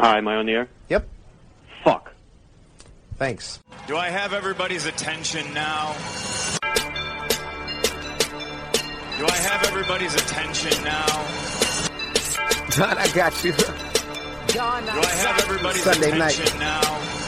Hi, am I on the air? Yep. Fuck. Thanks. Do I have everybody's attention now? Do I have everybody's attention now? John, I got you. John, Do I have everybody's Sunday attention night. now?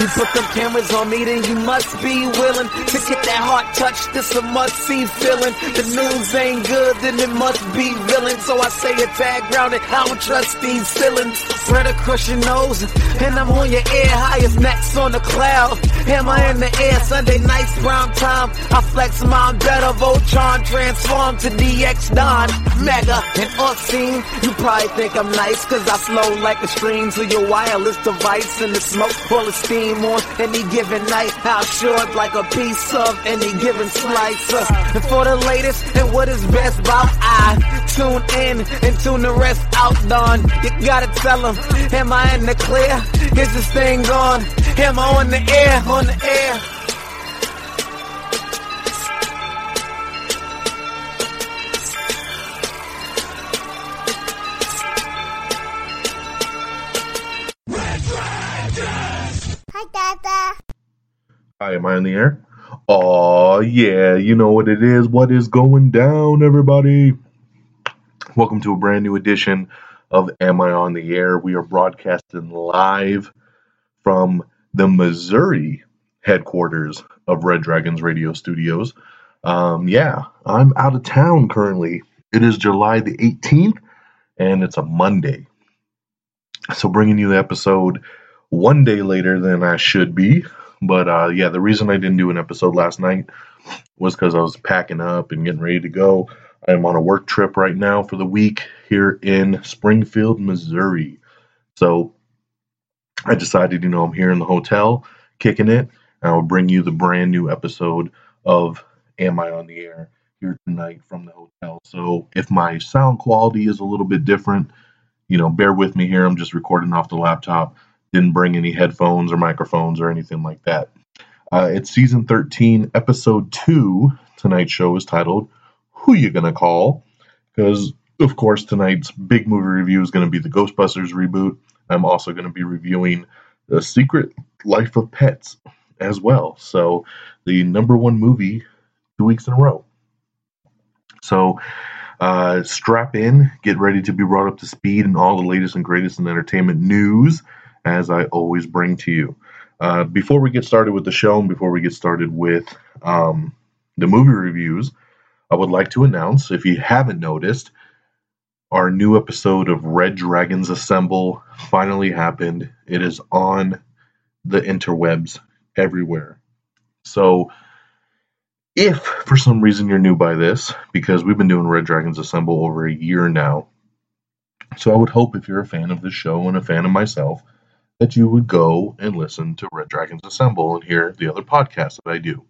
You put them cameras on me, then you must be willing to get that heart touch. This a must see feeling. The news ain't good, then it must be villain. So I say a tag grounded. I don't trust these feelings. Spread across your nose, and I'm on your ear, highest next on the cloud. Am I in the air? Sunday nights, brown time. I flex my better. Voltron transform to DX Don. Mega and obscene. You probably think I'm nice, cause I flow like a stream to your wireless device. And the smoke full of steam any given night. How short like a piece of any given slice. Uh, and for the latest and what is best about I tune in and tune the rest out, Don. You gotta tell them, am I in the clear? Is this thing on? Am I on the air? On the air? Hi, am I on the air? Oh yeah, you know what it is. What is going down, everybody? Welcome to a brand new edition of Am I on the Air? We are broadcasting live from the Missouri headquarters of Red Dragons Radio Studios. Um, yeah, I'm out of town currently. It is July the 18th, and it's a Monday. So, bringing you the episode one day later than I should be. But uh, yeah, the reason I didn't do an episode last night was because I was packing up and getting ready to go. I am on a work trip right now for the week here in Springfield, Missouri. So I decided, you know, I'm here in the hotel, kicking it, and I'll bring you the brand new episode of Am I on the Air here tonight from the hotel. So if my sound quality is a little bit different, you know, bear with me here. I'm just recording off the laptop. Didn't bring any headphones or microphones or anything like that. Uh, it's season 13, episode 2. Tonight's show is titled Who You Gonna Call? Because, of course, tonight's big movie review is going to be the Ghostbusters reboot. I'm also going to be reviewing The Secret Life of Pets as well. So, the number one movie two weeks in a row. So, uh, strap in, get ready to be brought up to speed in all the latest and greatest in entertainment news, as I always bring to you. Uh, before we get started with the show and before we get started with um, the movie reviews, I would like to announce, if you haven't noticed, our new episode of Red Dragons Assemble finally happened. It is on the interwebs everywhere. So, if for some reason you're new by this, because we've been doing Red Dragons Assemble over a year now, so I would hope if you're a fan of the show and a fan of myself, that you would go and listen to Red Dragons Assemble and hear the other podcasts that I do.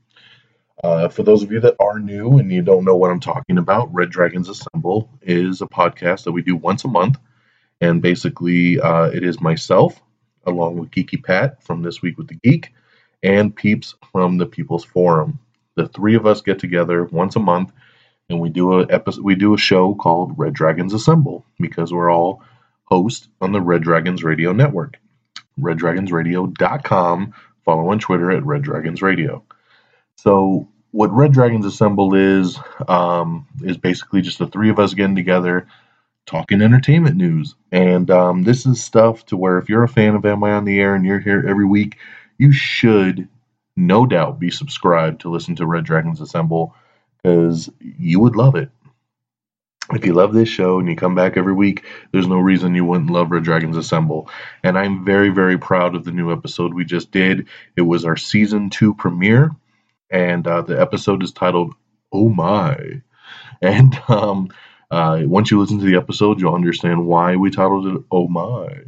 Uh, for those of you that are new and you don't know what I'm talking about, Red Dragons Assemble is a podcast that we do once a month. And basically, uh, it is myself, along with Geeky Pat from This Week with the Geek, and Peeps from the People's Forum. The three of us get together once a month and we do a episode, we do a show called Red Dragons Assemble because we're all hosts on the Red Dragons Radio Network. RedDragonsRadio.com. Follow on Twitter at Red Dragons Radio. So what Red Dragons Assemble is um, is basically just the three of us getting together, talking entertainment news, and um, this is stuff to where if you're a fan of Am I on the Air and you're here every week, you should no doubt be subscribed to listen to Red Dragons Assemble because you would love it. If you love this show and you come back every week, there's no reason you wouldn't love Red Dragons Assemble. And I'm very, very proud of the new episode we just did. It was our season two premiere, and uh, the episode is titled "Oh My." And um, uh, once you listen to the episode, you'll understand why we titled it "Oh My."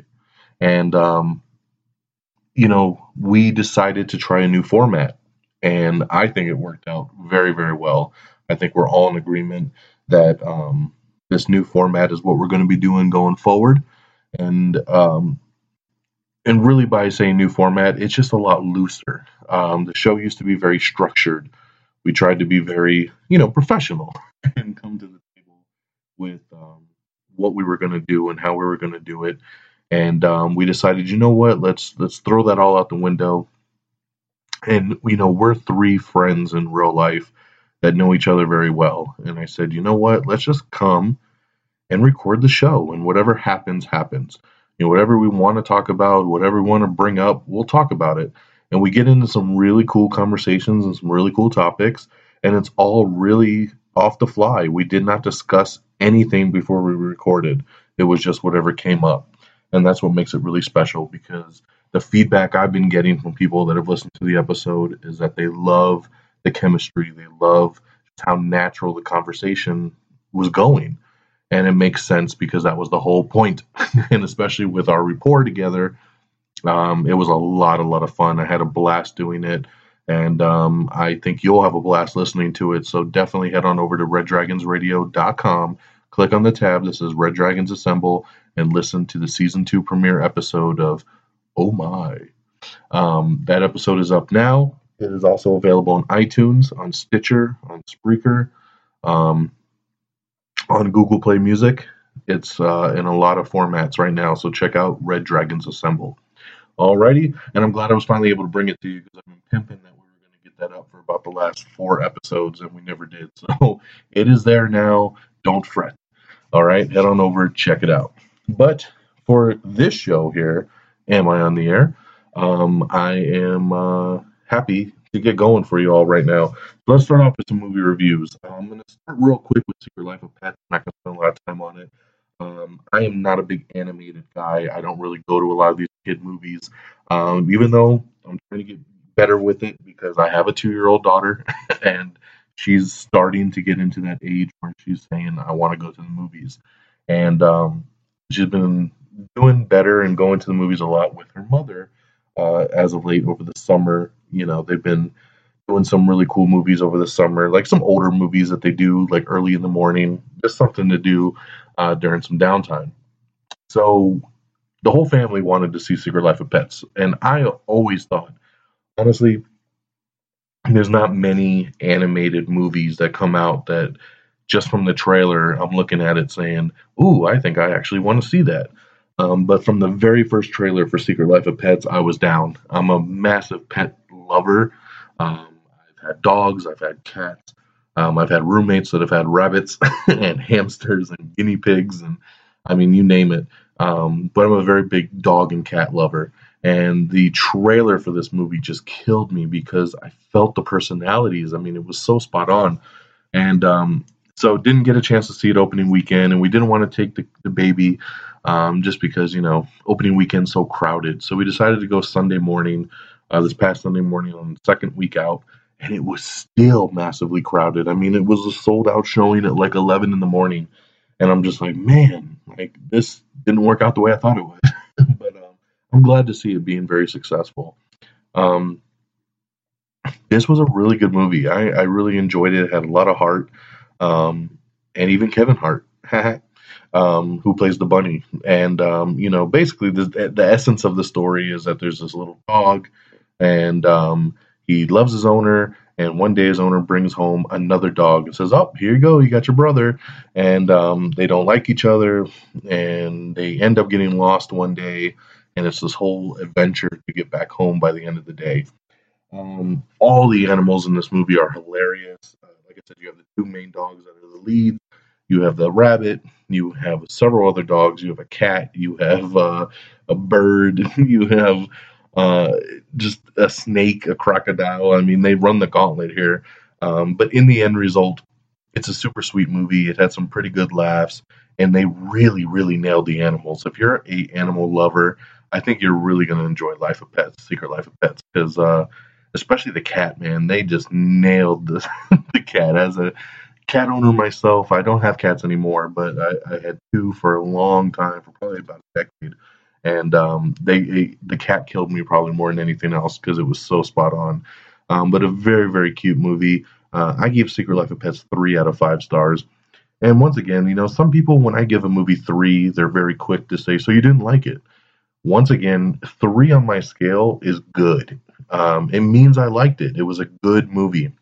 And um, you know, we decided to try a new format, and I think it worked out very, very well. I think we're all in agreement that um, this new format is what we're going to be doing going forward, and um, and really by saying new format, it's just a lot looser. Um, the show used to be very structured. We tried to be very, you know, professional and come to the table with um, what we were going to do and how we were going to do it. and um, we decided, you know what, let's let's throw that all out the window. And you know, we're three friends in real life that know each other very well. And I said, you know what, let's just come and record the show, and whatever happens, happens. You know, whatever we want to talk about, whatever we want to bring up, we'll talk about it. And we get into some really cool conversations and some really cool topics, and it's all really off the fly. We did not discuss anything before we recorded. It was just whatever came up and that's what makes it really special because the feedback I've been getting from people that have listened to the episode is that they love the chemistry, they love how natural the conversation was going. And it makes sense because that was the whole point. and especially with our rapport together, um, it was a lot, a lot of fun. I had a blast doing it. And um, I think you'll have a blast listening to it. So definitely head on over to reddragonsradio.com, click on the tab that says Red Dragons Assemble, and listen to the season two premiere episode of Oh My. Um, that episode is up now. It is also available on iTunes, on Stitcher, on Spreaker, um, on Google Play Music. It's uh, in a lot of formats right now, so check out Red Dragons Assemble. Alrighty, and I'm glad I was finally able to bring it to you because I've been pimping that we were going to get that up for about the last four episodes, and we never did. So it is there now. Don't fret. All right, head on over, check it out. But for this show here, Am I on the Air? Um, I am uh, happy to get going for you all right now. Let's start off with some movie reviews. I'm going to start real quick with Secret Life of Pets. I'm not going to spend a lot of time on it. Um, I am not a big animated guy. I don't really go to a lot of these kid movies, um, even though I'm trying to get better with it because I have a two year old daughter and she's starting to get into that age where she's saying, I want to go to the movies. And um, she's been doing better and going to the movies a lot with her mother uh, as of late over the summer. You know, they've been doing some really cool movies over the summer, like some older movies that they do like early in the morning, just something to do uh, during some downtime. So the whole family wanted to see Secret Life of Pets, and I always thought, honestly, there's not many animated movies that come out that just from the trailer, I'm looking at it saying, "Ooh, I think I actually want to see that." Um, but from the very first trailer for Secret Life of Pets, I was down. I'm a massive pet lover. Um, I've had dogs, I've had cats, um, I've had roommates that have had rabbits and hamsters and guinea pigs, and I mean, you name it. Um, but I'm a very big dog and cat lover. And the trailer for this movie just killed me because I felt the personalities. I mean, it was so spot on. And um, so didn't get a chance to see it opening weekend, and we didn't want to take the, the baby um, just because you know opening weekend so crowded. So we decided to go Sunday morning, uh, this past Sunday morning on the second week out, and it was still massively crowded. I mean, it was a sold out showing at like 11 in the morning, and I'm just like, man, like this didn't work out the way I thought it would. but um, I'm glad to see it being very successful. Um, this was a really good movie. I, I really enjoyed it. It had a lot of heart um, and even Kevin Hart, um, who plays the bunny. And um, you know, basically, the the essence of the story is that there's this little dog, and um, he loves his owner. And one day, his owner brings home another dog and says, "Oh, here you go. You got your brother." And um, they don't like each other, and they end up getting lost one day. And it's this whole adventure to get back home by the end of the day. Um, all the animals in this movie are hilarious. Uh, like I said, you have the two main dogs that are the lead. You have the rabbit. You have several other dogs. You have a cat. You have uh, a bird. You have uh, just a snake, a crocodile. I mean, they run the gauntlet here. Um, but in the end result, it's a super sweet movie. It had some pretty good laughs, and they really, really nailed the animals. If you're a animal lover, I think you're really going to enjoy Life of Pets, Secret Life of Pets, because uh, especially the cat, man. They just nailed the, the cat. As a cat owner myself, I don't have cats anymore, but I, I had two for a long time, for probably about a decade. And um, they, the cat killed me probably more than anything else because it was so spot on. Um, but a very very cute movie. Uh, I gave Secret Life of Pets three out of five stars. And once again, you know, some people when I give a movie three, they're very quick to say, "So you didn't like it." Once again, three on my scale is good. Um, it means I liked it. It was a good movie.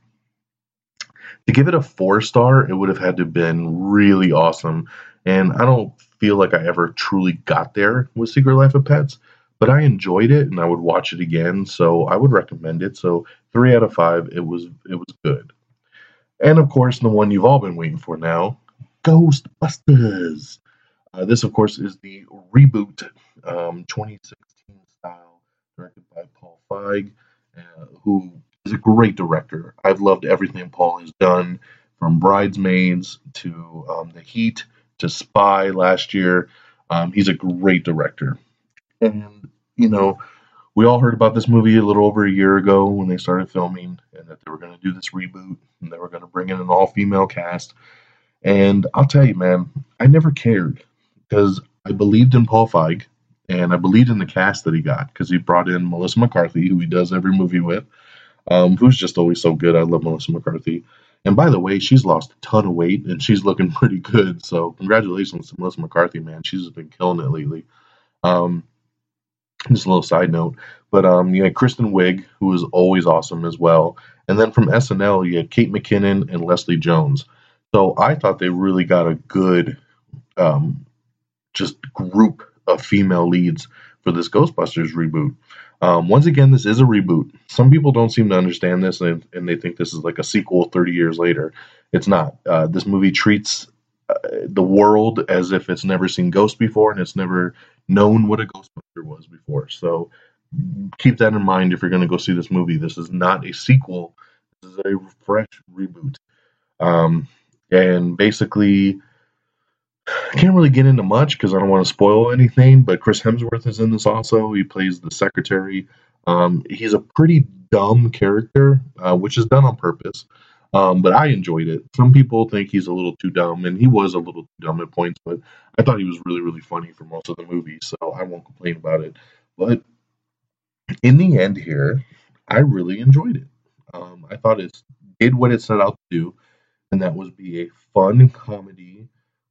To give it a four star, it would have had to have been really awesome. And I don't feel like I ever truly got there with Secret Life of Pets, but I enjoyed it and I would watch it again, so I would recommend it. So three out of five, it was it was good. And of course, the one you've all been waiting for now, Ghostbusters. Uh, this, of course, is the reboot, um, 2016 style, directed by Paul Feig, uh, who is a great director. I've loved everything Paul has done, from Bridesmaids to um, The Heat to Spy last year. Um, he's a great director. And, you know, we all heard about this movie a little over a year ago when they started filming and that they were going to do this reboot and they were going to bring in an all female cast. And I'll tell you, man, I never cared because I believed in Paul Feig and I believed in the cast that he got because he brought in Melissa McCarthy, who he does every movie with, um, who's just always so good. I love Melissa McCarthy. And by the way, she's lost a ton of weight and she's looking pretty good. So congratulations to Melissa McCarthy, man. She's been killing it lately. Um, just a little side note, but um, you had Kristen Wiig, who was always awesome as well, and then from SNL you had Kate McKinnon and Leslie Jones. So I thought they really got a good, um, just group of female leads for this Ghostbusters reboot. Um, once again, this is a reboot. Some people don't seem to understand this, and, and they think this is like a sequel 30 years later. It's not. Uh, this movie treats uh, the world as if it's never seen ghosts before and it's never known what a Ghostbuster was before. So keep that in mind if you're going to go see this movie. This is not a sequel. This is a fresh reboot. Um, and basically, can't really get into much because I don't want to spoil anything. But Chris Hemsworth is in this also. He plays the secretary. Um, he's a pretty dumb character, uh, which is done on purpose. Um, but I enjoyed it. Some people think he's a little too dumb, and he was a little too dumb at points. But I thought he was really, really funny for most of the movie, so I won't complain about it. But in the end, here, I really enjoyed it. Um, I thought it did what it set out to do, and that was be a fun comedy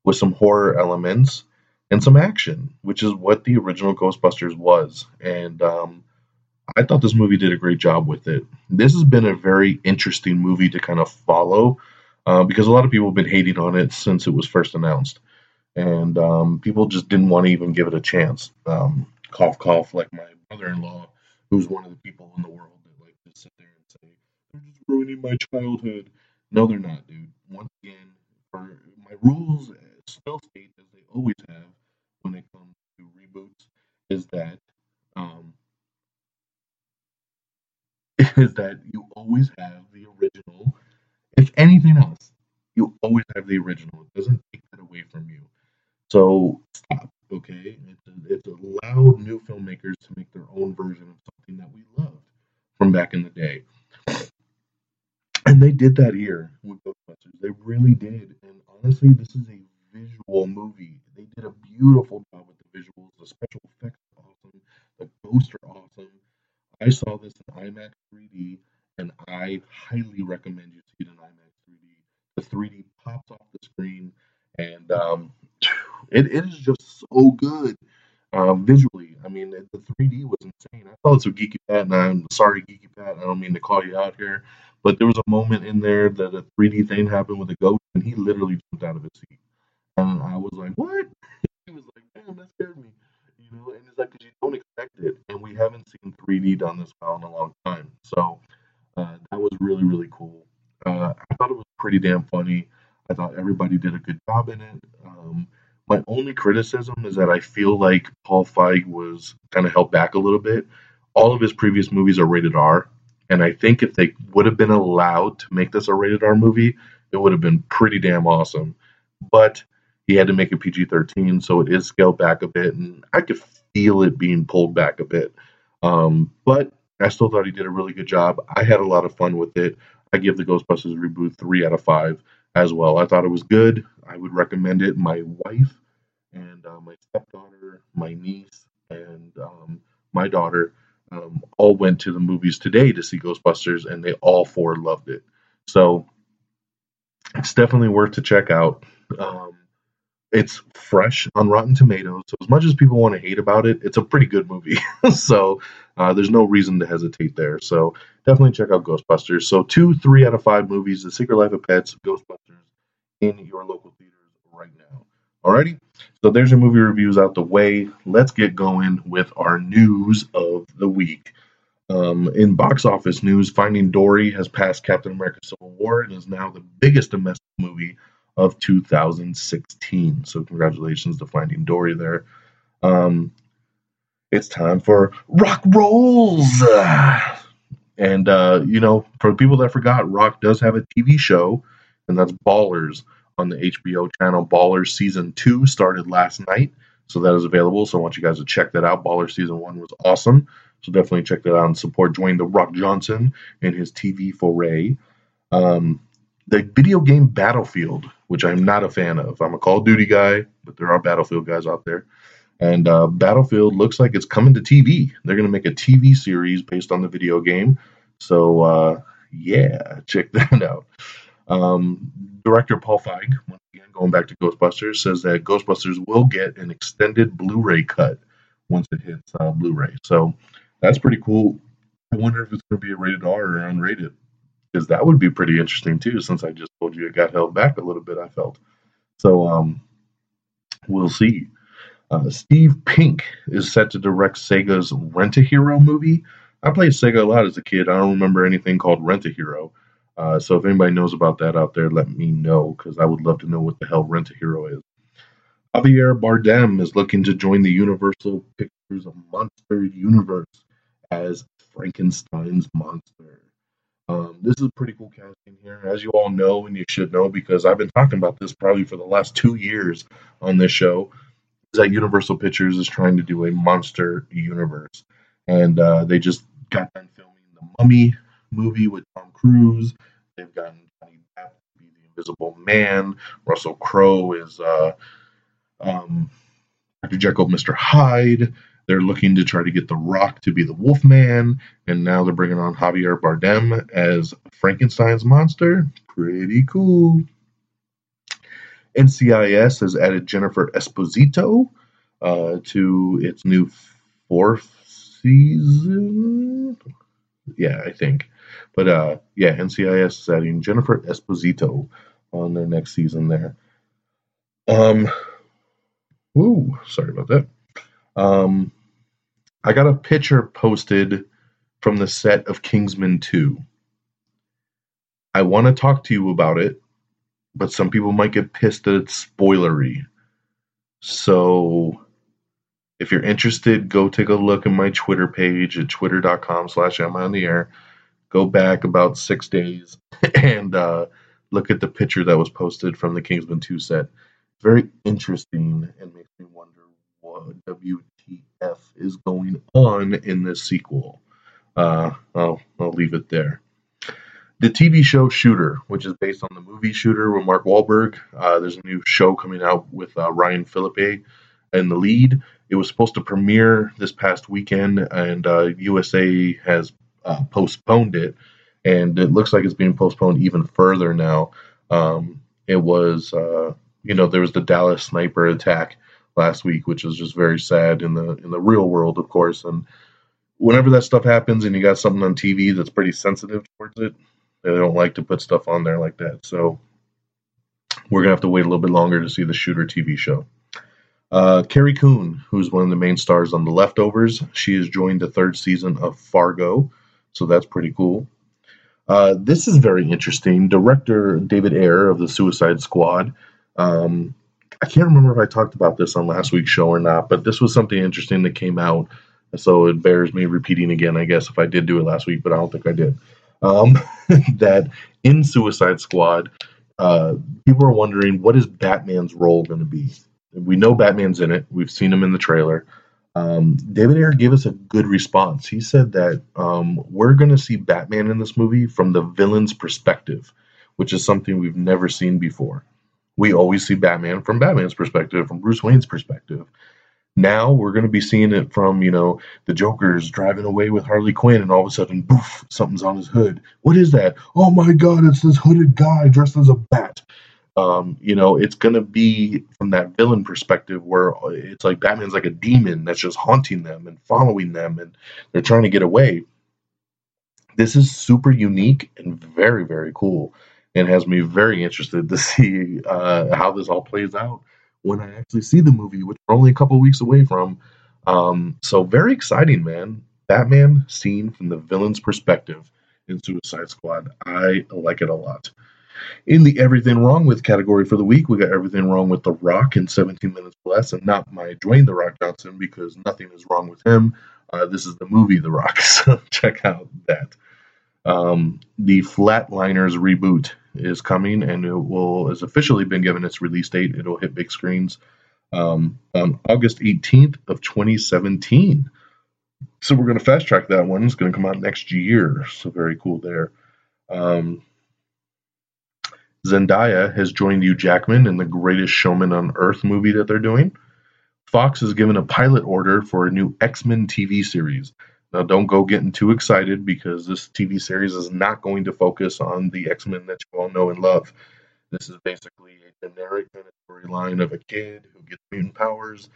with some horror elements and some action, which is what the original Ghostbusters was. And um, I thought this movie did a great job with it. This has been a very interesting movie to kind of follow uh, because a lot of people have been hating on it since it was first announced. And um, people just didn't want to even give it a chance. Um, cough, cough, like my brother in law, who's one of the people in the world that like to sit there and say, they're just ruining my childhood. No, they're not, dude. Once again, for my rules still state, as they always have when it comes to reboots, is that um, is that you always have the original. If anything else, you always have the original. It doesn't take that away from you. So stop, okay? It's, it's allowed new filmmakers to make their own version of something that we loved from back in the day. And they did that here with Ghostbusters. They really did. And honestly, this is a visual movie. They did a beautiful job with the visuals. The special effects are awesome. The ghosts are awesome. I saw this in IMAX 3D, and I highly recommend you see it in IMAX 3D. The 3D pops off the screen, and um, it, it is just so good uh, visually. I mean, the 3D was insane. I saw this with Geeky Pat, and I'm sorry, Geeky Pat, I don't mean to call you out here, but there was a moment in there that a 3D thing happened with a ghost, and he literally jumped out of his seat. And I was like, what? he was like, damn, that scared me. You know, and it's like, because you don't expect it. And we haven't seen 3D done this well in a long time. So uh, that was really, really cool. Uh, I thought it was pretty damn funny. I thought everybody did a good job in it. Um, my only criticism is that I feel like Paul Feig was kind of held back a little bit. All of his previous movies are rated R, and I think if they would have been allowed to make this a rated R movie, it would have been pretty damn awesome. But he had to make it PG 13, so it is scaled back a bit, and I could feel it being pulled back a bit. Um, but I still thought he did a really good job. I had a lot of fun with it. I give the Ghostbusters reboot three out of five as well. I thought it was good. I would recommend it. My wife and uh, my stepdaughter, my niece, and um, my daughter um, all went to the movies today to see Ghostbusters, and they all four loved it. So it's definitely worth to check out. Um, it's fresh on Rotten Tomatoes. So as much as people want to hate about it, it's a pretty good movie. so uh, there's no reason to hesitate there. So definitely check out Ghostbusters. So two, three out of five movies: The Secret Life of Pets, Ghostbusters, in your local theaters right now. Alrighty, so there's your movie reviews out the way. Let's get going with our news of the week. Um, in box office news, Finding Dory has passed Captain America Civil War and is now the biggest domestic movie of 2016. So, congratulations to Finding Dory there. Um, it's time for rock rolls. And, uh, you know, for people that forgot, Rock does have a TV show, and that's Ballers on the HBO channel. Ballers Season 2 started last night, so that is available. So I want you guys to check that out. Ballers Season 1 was awesome. So definitely check that out and support Dwayne The Rock Johnson in his TV foray. Um, the video game Battlefield, which I'm not a fan of. I'm a Call of Duty guy, but there are Battlefield guys out there. And uh, Battlefield looks like it's coming to TV. They're going to make a TV series based on the video game. So, uh, yeah, check that out. Um, director Paul Feig, once again, going back to Ghostbusters, says that Ghostbusters will get an extended Blu ray cut once it hits uh, Blu ray. So, that's pretty cool. I wonder if it's going to be a rated R or unrated. Because that would be pretty interesting too, since I just told you it got held back a little bit, I felt. So, um, we'll see. Uh, Steve Pink is set to direct Sega's Rent a Hero movie. I played Sega a lot as a kid. I don't remember anything called Rent a Hero. Uh, so if anybody knows about that out there, let me know because I would love to know what the hell Rent a Hero is. Javier Bardem is looking to join the Universal Pictures Monster Universe as Frankenstein's monster. Um, this is a pretty cool casting here, as you all know, and you should know because I've been talking about this probably for the last two years on this show Is that Universal Pictures is trying to do a monster universe, and uh, they just got done filming the Mummy movie with Tom Cruise. They've gotten Johnny Depp to be the Invisible Man. Russell Crowe is uh, um, Dr. Jekyll, Mr. Hyde. They're looking to try to get The Rock to be the Wolfman, and now they're bringing on Javier Bardem as Frankenstein's monster. Pretty cool. NCIS has added Jennifer Esposito uh, to its new fourth season. Yeah, I think. But uh, yeah, NCIS is adding Jennifer Esposito on their next season there. Um, ooh, sorry about that. Um, I got a picture posted from the set of Kingsman 2. I want to talk to you about it but some people might get pissed that it's spoilery. So if you're interested, go take a look at my Twitter page at twitter.com slash on the air. Go back about six days and uh, look at the picture that was posted from the Kingsman 2 set. Very interesting and makes me wonder what WTF is going on in this sequel. Uh, I'll, I'll leave it there the TV show Shooter, which is based on the movie Shooter with Mark Wahlberg. Uh, there's a new show coming out with uh, Ryan Phillippe in the lead. It was supposed to premiere this past weekend, and uh, USA has uh, postponed it, and it looks like it's being postponed even further now. Um, it was, uh, you know, there was the Dallas sniper attack last week, which is just very sad in the in the real world, of course, and whenever that stuff happens and you got something on TV that's pretty sensitive towards it, they don't like to put stuff on there like that. So we're gonna have to wait a little bit longer to see the Shooter TV show. Uh, Carrie Coon, who's one of the main stars on The Leftovers, she has joined the third season of Fargo, so that's pretty cool. Uh, this is very interesting. Director David Ayer of the Suicide Squad. Um, I can't remember if I talked about this on last week's show or not, but this was something interesting that came out. So it bears me repeating again, I guess, if I did do it last week, but I don't think I did um, that in Suicide Squad, uh, people are wondering what is Batman's role going to be. We know Batman's in it. We've seen him in the trailer. Um, David Ayer gave us a good response. He said that um, we're going to see Batman in this movie from the villain's perspective, which is something we've never seen before. We always see Batman from Batman's perspective, from Bruce Wayne's perspective. Now we're going to be seeing it from, you know, the Joker's driving away with Harley Quinn, and all of a sudden, boof, something's on his hood. What is that? Oh my God, it's this hooded guy dressed as a bat. Um, you know, it's going to be from that villain perspective where it's like Batman's like a demon that's just haunting them and following them, and they're trying to get away. This is super unique and very, very cool, and has me very interested to see uh, how this all plays out when I actually see the movie, which we're only a couple weeks away from. Um, so very exciting, man. Batman seen from the villain's perspective in Suicide Squad. I like it a lot. In the everything wrong with category for the week, we got everything wrong with The Rock in 17 minutes or less, and not my Dwayne The Rock Johnson because nothing is wrong with him. Uh, this is the movie The Rock, so check out that. Um, the Flatliners reboot is coming, and it will has officially been given its release date. It'll hit big screens um, on August 18th of 2017. So we're going to fast track that one. It's going to come out next year. So very cool there. Um, Zendaya has joined Hugh Jackman in the Greatest Showman on Earth movie that they're doing. Fox has given a pilot order for a new X Men TV series. Now, don't go getting too excited because this TV series is not going to focus on the X Men that you all know and love. This is basically a generic kind of storyline of a kid who gets mutant powers.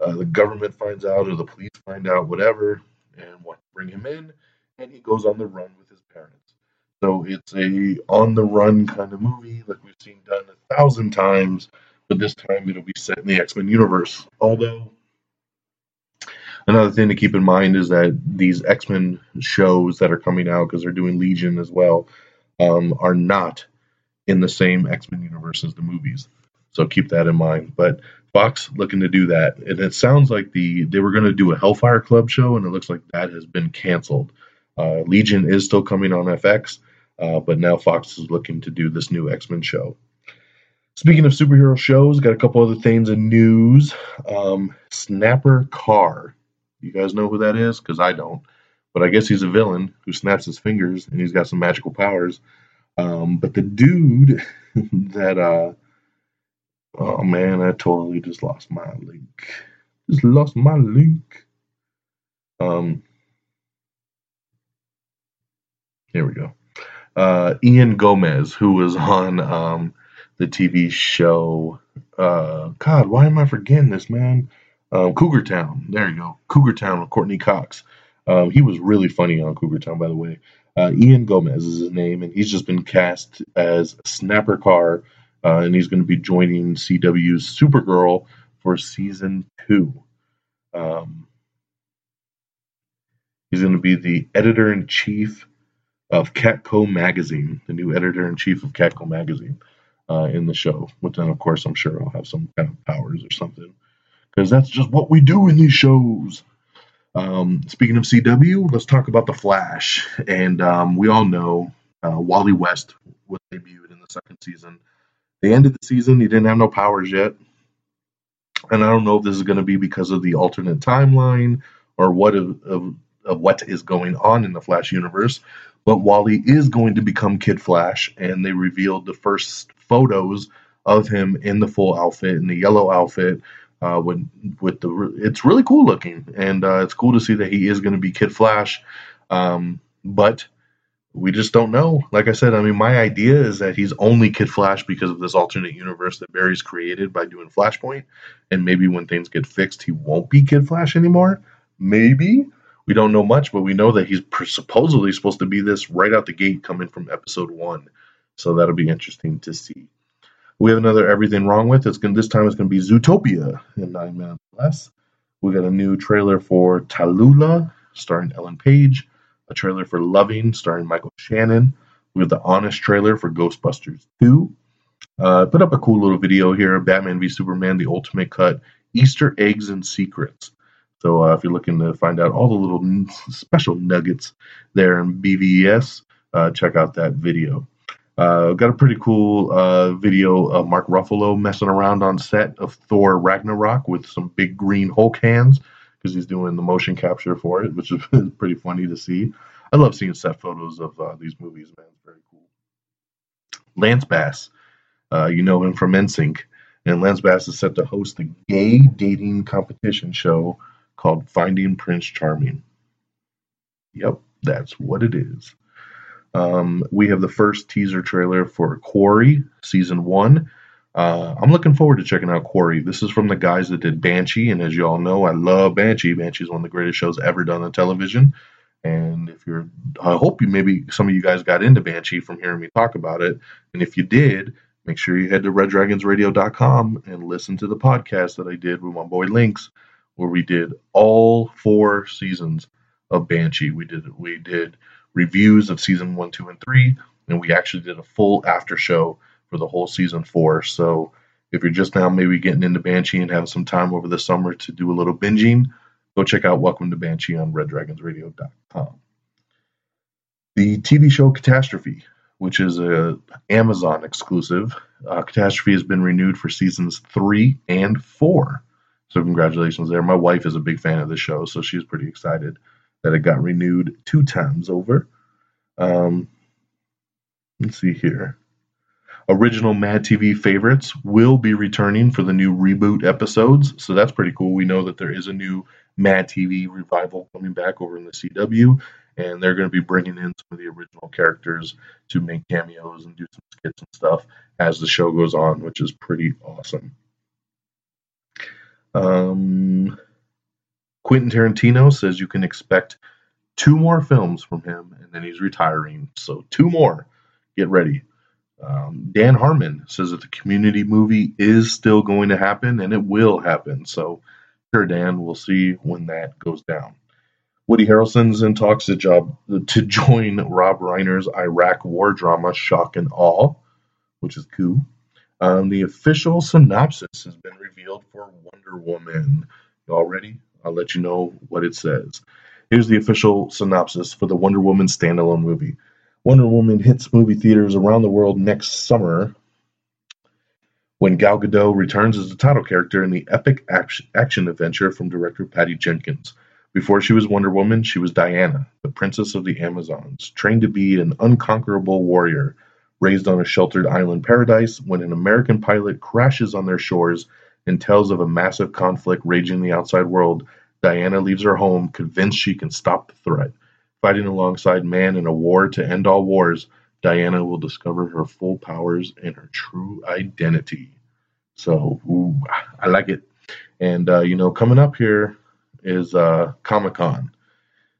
Uh, the government finds out, or the police find out, whatever, and want to bring him in, and he goes on the run with his parents. So it's a on the run kind of movie, like we've seen done a thousand times, but this time it'll be set in the X Men universe. Although Another thing to keep in mind is that these X Men shows that are coming out because they're doing Legion as well um, are not in the same X Men universe as the movies. So keep that in mind. But Fox looking to do that, and it sounds like the they were going to do a Hellfire Club show, and it looks like that has been canceled. Uh, Legion is still coming on FX, uh, but now Fox is looking to do this new X Men show. Speaking of superhero shows, got a couple other things in news. Um, Snapper Carr you guys know who that is? Because I don't. But I guess he's a villain who snaps his fingers and he's got some magical powers. Um, but the dude that, uh, oh man, I totally just lost my link. Just lost my link. Um, here we go. Uh, Ian Gomez, who was on um, the TV show. Uh, God, why am I forgetting this, man? Um, Cougar Town. There you go. Cougar Town with Courteney Cox. Um, he was really funny on Cougar Town, by the way. Uh, Ian Gomez is his name, and he's just been cast as Snapper Carr, uh, and he's going to be joining CW's Supergirl for season two. Um, he's going to be the editor in chief of Catco Magazine, the new editor in chief of Catco Magazine uh, in the show. Which then, of course, I'm sure I'll have some kind of powers or something because that's just what we do in these shows. Um, speaking of CW, let's talk about The Flash. And um, we all know uh, Wally West was debuted in the second season. They ended the season, he didn't have no powers yet. And I don't know if this is going to be because of the alternate timeline or what of, of, of what is going on in the Flash universe. But Wally is going to become Kid Flash, and they revealed the first photos of him in the full outfit, in the yellow outfit, uh, with with the it's really cool looking, and uh, it's cool to see that he is going to be Kid Flash. Um, but we just don't know. Like I said, I mean, my idea is that he's only Kid Flash because of this alternate universe that Barry's created by doing Flashpoint, and maybe when things get fixed, he won't be Kid Flash anymore. Maybe we don't know much, but we know that he's supposedly supposed to be this right out the gate coming from episode one. So that'll be interesting to see. We have another everything wrong with. It's going this time it's going to be Zootopia in nine minutes less. We got a new trailer for Tallulah starring Ellen Page, a trailer for Loving starring Michael Shannon. We have the Honest trailer for Ghostbusters 2. Uh, put up a cool little video here Batman v Superman, the Ultimate Cut, Easter eggs and secrets. So uh, if you're looking to find out all the little special nuggets there in BVS, uh, check out that video. Uh, got a pretty cool uh, video of Mark Ruffalo messing around on set of Thor Ragnarok with some big green Hulk hands because he's doing the motion capture for it, which is pretty funny to see. I love seeing set photos of uh, these movies, man. It's very cool. Lance Bass, uh, you know him from NSYNC, and Lance Bass is set to host the gay dating competition show called Finding Prince Charming. Yep, that's what it is. Um, we have the first teaser trailer for Quarry season one. Uh, I'm looking forward to checking out Quarry. This is from the guys that did Banshee, and as you all know, I love Banshee. Banshee is one of the greatest shows ever done on television. And if you're, I hope you maybe some of you guys got into Banshee from hearing me talk about it. And if you did, make sure you head to reddragonsradio.com and listen to the podcast that I did with my boy Links, where we did all four seasons of Banshee. We did we did reviews of season one, two, and three, and we actually did a full after show for the whole season four. So if you're just now maybe getting into Banshee and have some time over the summer to do a little binging, go check out Welcome to Banshee on reddragonsradio.com. The TV show Catastrophe, which is a Amazon exclusive, uh, Catastrophe has been renewed for seasons three and four. So congratulations there. My wife is a big fan of the show, so she's pretty excited that it got renewed two times over. Um, let's see here. Original Mad TV favorites will be returning for the new reboot episodes, so that's pretty cool. We know that there is a new Mad TV revival coming back over in the CW, and they're going to be bringing in some of the original characters to make cameos and do some skits and stuff as the show goes on, which is pretty awesome. Um, Quentin Tarantino says you can expect two more films from him, and then he's retiring. So two more. Get ready. Um, Dan Harmon says that the Community movie is still going to happen, and it will happen. So, sure, Dan, we'll see when that goes down. Woody Harrelson's in talks to job to join Rob Reiner's Iraq war drama Shock and Awe, which is cool. Um, the official synopsis has been revealed for Wonder Woman. Y'all ready? I'll let you know what it says. Here's the official synopsis for the Wonder Woman standalone movie. Wonder Woman hits movie theaters around the world next summer when Gal Gadot returns as the title character in the epic action adventure from director Patty Jenkins. Before she was Wonder Woman, she was Diana, the princess of the Amazons, trained to be an unconquerable warrior, raised on a sheltered island paradise when an American pilot crashes on their shores and tells of a massive conflict raging in the outside world. Diana leaves her home, convinced she can stop the threat. Fighting alongside man in a war to end all wars, Diana will discover her full powers and her true identity. So, ooh, I like it. And, uh, you know, coming up here is uh, Comic Con.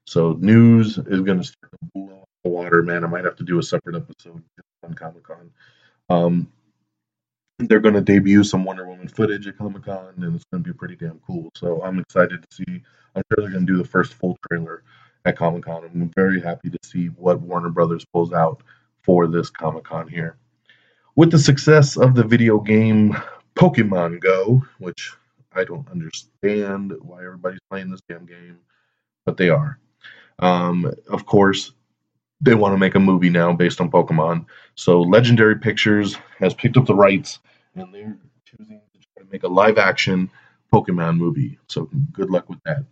So news is going to start to blow water, man. I might have to do a separate episode on Comic Con. Um, they're going to debut some Wonder Woman footage at Comic Con, and it's going to be pretty damn cool. So I'm excited to see. I'm sure they're going to do the first full trailer at Comic Con. I'm very happy to see what Warner Brothers pulls out for this Comic Con here. With the success of the video game Pokemon Go, which I don't understand why everybody's playing this damn game, but they are. Um, of course, they want to make a movie now based on Pokemon. So Legendary Pictures has picked up the rights, and they're choosing to try to make a live action Pokemon movie. So good luck with that.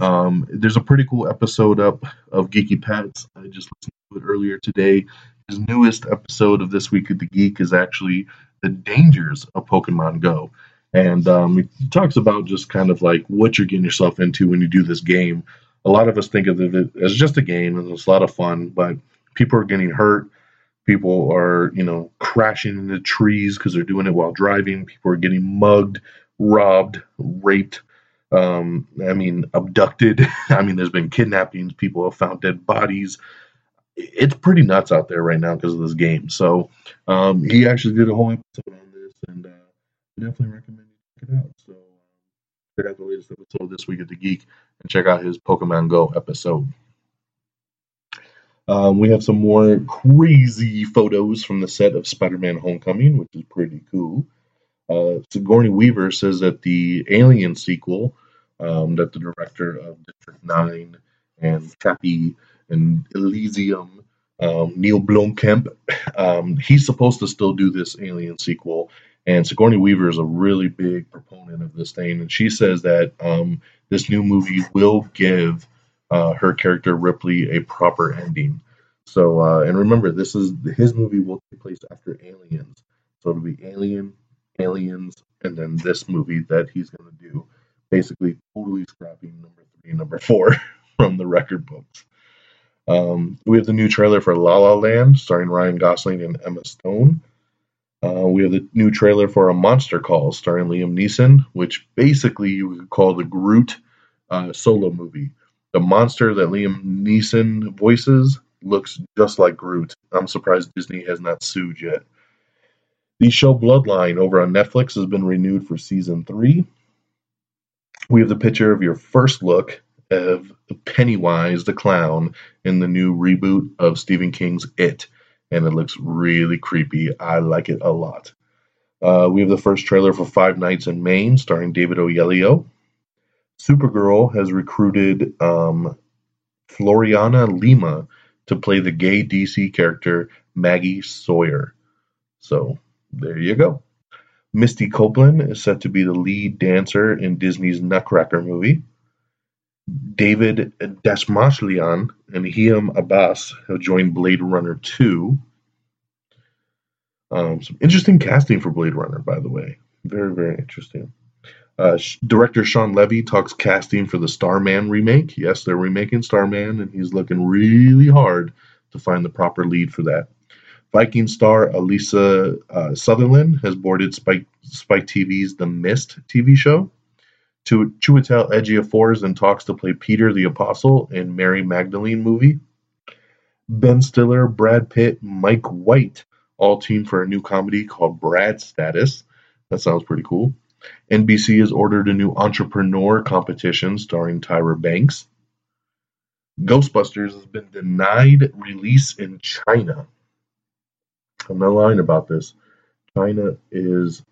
Um, there's a pretty cool episode up of Geeky Pat's. I just listened to it earlier today. His newest episode of This Week of the Geek is actually the dangers of Pokemon Go. And um, he talks about just kind of like what you're getting yourself into when you do this game. A lot of us think of it as just a game and it's a lot of fun, but people are getting hurt. People are, you know, crashing into trees because they're doing it while driving. People are getting mugged, robbed, raped. Um, I mean, abducted. I mean, there's been kidnappings. People have found dead bodies. It's pretty nuts out there right now because of this game. So um, he actually did a whole episode on this, and uh, definitely recommend you check it out. So check out the latest episode this week of the Geek and check out his Pokemon Go episode. Um, we have some more crazy photos from the set of Spider-Man: Homecoming, which is pretty cool. Uh, Sigourney Weaver says that the Alien sequel, um, that the director of District Nine and Chappie and Elysium, um, Neill Blomkamp, um, he's supposed to still do this Alien sequel, and Sigourney Weaver is a really big proponent of this thing, and she says that um, this new movie will give uh, her character Ripley a proper ending. So, uh, and remember, this is his movie will take place after Aliens, so it'll be Alien, Aliens, and then this movie that he's going to do, basically totally scrapping number three number four from the record books. Um, we have the new trailer for La La Land, starring Ryan Gosling and Emma Stone. Uh, we have the new trailer for A Monster Calls starring Liam Neeson, which basically you could call the Groot uh, solo movie. The monster that Liam Neeson voices looks just like Groot. I'm surprised Disney has not sued yet. The show Bloodline over on Netflix has been renewed for season three. We have the picture of your first look of Pennywise the clown in the new reboot of Stephen King's It, and it looks really creepy. I like it a lot. Uh, we have the first trailer for Five Nights in Maine, starring David Oyelowo. Supergirl has recruited um, Floriana Lima to play the gay DC character Maggie Sawyer. So there you go. Misty Copeland is set to be the lead dancer in Disney's Nutcracker movie. David Dastmalchian and Hiam Abbass have joined Blade Runner 2. Um, some interesting casting for Blade Runner, by the way. Very, very interesting. Uh, director Shawn Levy talks casting for the Starman remake. Yes, they're remaking Starman, and he's looking really hard to find the proper lead for that. Viking star Alyssa uh, Sutherland has boarded Spike, Spike TV's The Mist TV show. Chiwetel Ejiofor is in talks to play Peter the Apostle in Mary Magdalene movie. Ben Stiller, Brad Pitt, Mike White all team for a new comedy called Brad Status. That sounds pretty cool. NBC has ordered a new entrepreneur competition starring Tyra Banks. Ghostbusters has been denied release in China. I'm not lying about this. China is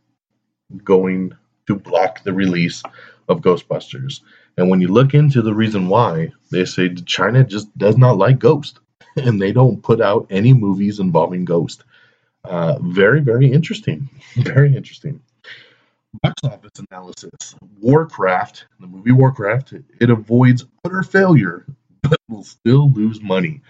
going to block the release of Ghostbusters. And when you look into the reason why, they say China just does not like Ghost and they don't put out any movies involving Ghost. Uh, very, very interesting. Very interesting. Box office analysis. Warcraft, the movie Warcraft, it avoids utter failure, but will still lose money.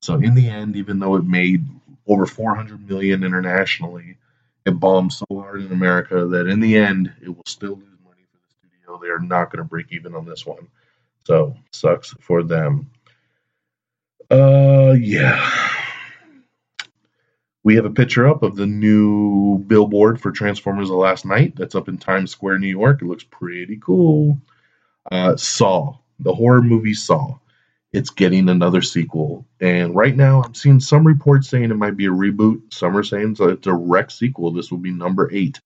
So in the end, even though it made over 400 million internationally, it bombed so hard in America that in the end, it will still lose studio. They are not going to break even on this one. So sucks for them. Uh, yeah. We have a picture up of the new billboard for Transformers: The Last Knight That's up in Times Square, New York. It looks pretty cool. Uh, Saw, the horror movie Saw. It's getting another sequel, and right now I'm seeing some reports saying it might be a reboot. Some are saying it's a direct sequel. This will be number eight.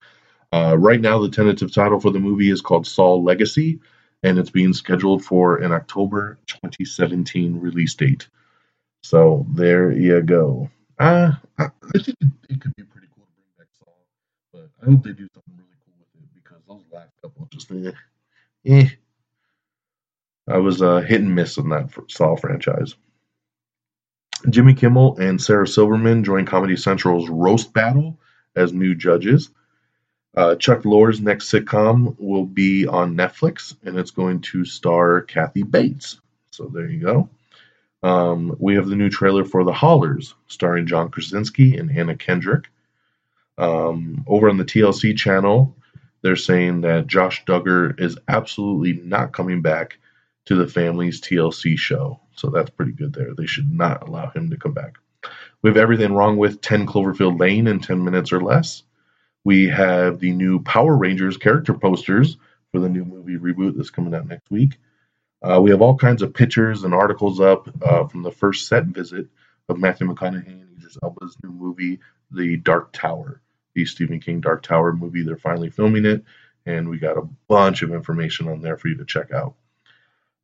Uh, right now, the tentative title for the movie is called Saw Legacy, and it's being scheduled for an October 2017 release date. So there you go. Uh, I, I think it, it could be pretty cool to bring back Saw, but I hope they do something really cool with it because those last couple just eh, eh. I was uh, hit and miss on that Saw franchise. Jimmy Kimmel and Sarah Silverman join Comedy Central's Roast Battle as new judges. Uh, Chuck Lorre's next sitcom will be on Netflix, and it's going to star Kathy Bates. So there you go. Um, we have the new trailer for The Hollars, starring John Krasinski and Anna Kendrick. Um, over on the TLC channel, they're saying that Josh Duggar is absolutely not coming back to the family's TLC show. So that's pretty good there. They should not allow him to come back. We have everything wrong with 10 Cloverfield Lane in 10 minutes or less. We have the new Power Rangers character posters for the new movie reboot that's coming out next week. Uh, we have all kinds of pictures and articles up uh, from the first set visit of Matthew McConaughey and Idris Elba's new movie, The Dark Tower, the Stephen King Dark Tower movie. They're finally filming it, and we got a bunch of information on there for you to check out.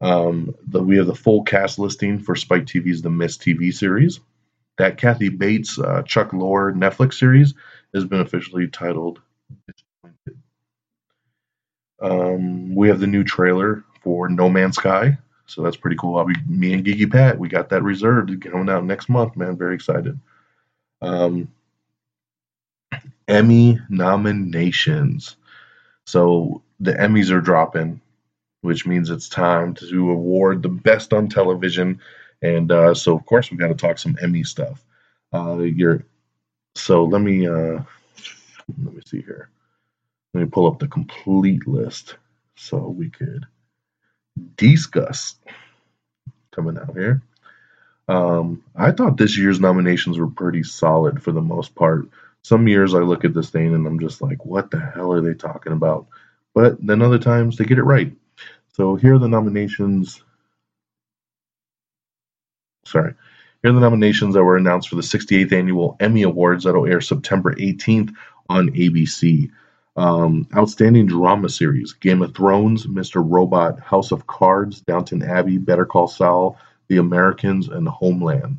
Um, the, we have the full cast listing for Spike TV's The Mist TV series. That Kathy Bates, uh, Chuck Lorre Netflix series has been officially titled. Um, we have the new trailer for No Man's Sky. So that's pretty cool. I'll be me and Geeky Pat. We got that reserved coming out next month, man. Very excited. Um, Emmy nominations. So the Emmys are dropping, which means it's time to award the best on television. And uh, so, of course, we got to talk some Emmy stuff. Uh, you're, so let me uh, let me see here. Let me pull up the complete list so we could discuss coming out here. Um, I thought this year's nominations were pretty solid for the most part. Some years I look at this thing and I'm just like, what the hell are they talking about? But then other times they get it right. So here are the nominations. Sorry. Here are the nominations that were announced for the 68th annual Emmy Awards that'll air September 18th on ABC. Um, outstanding drama series: Game of Thrones, Mr. Robot, House of Cards, Downton Abbey, Better Call Saul, The Americans, and Homeland.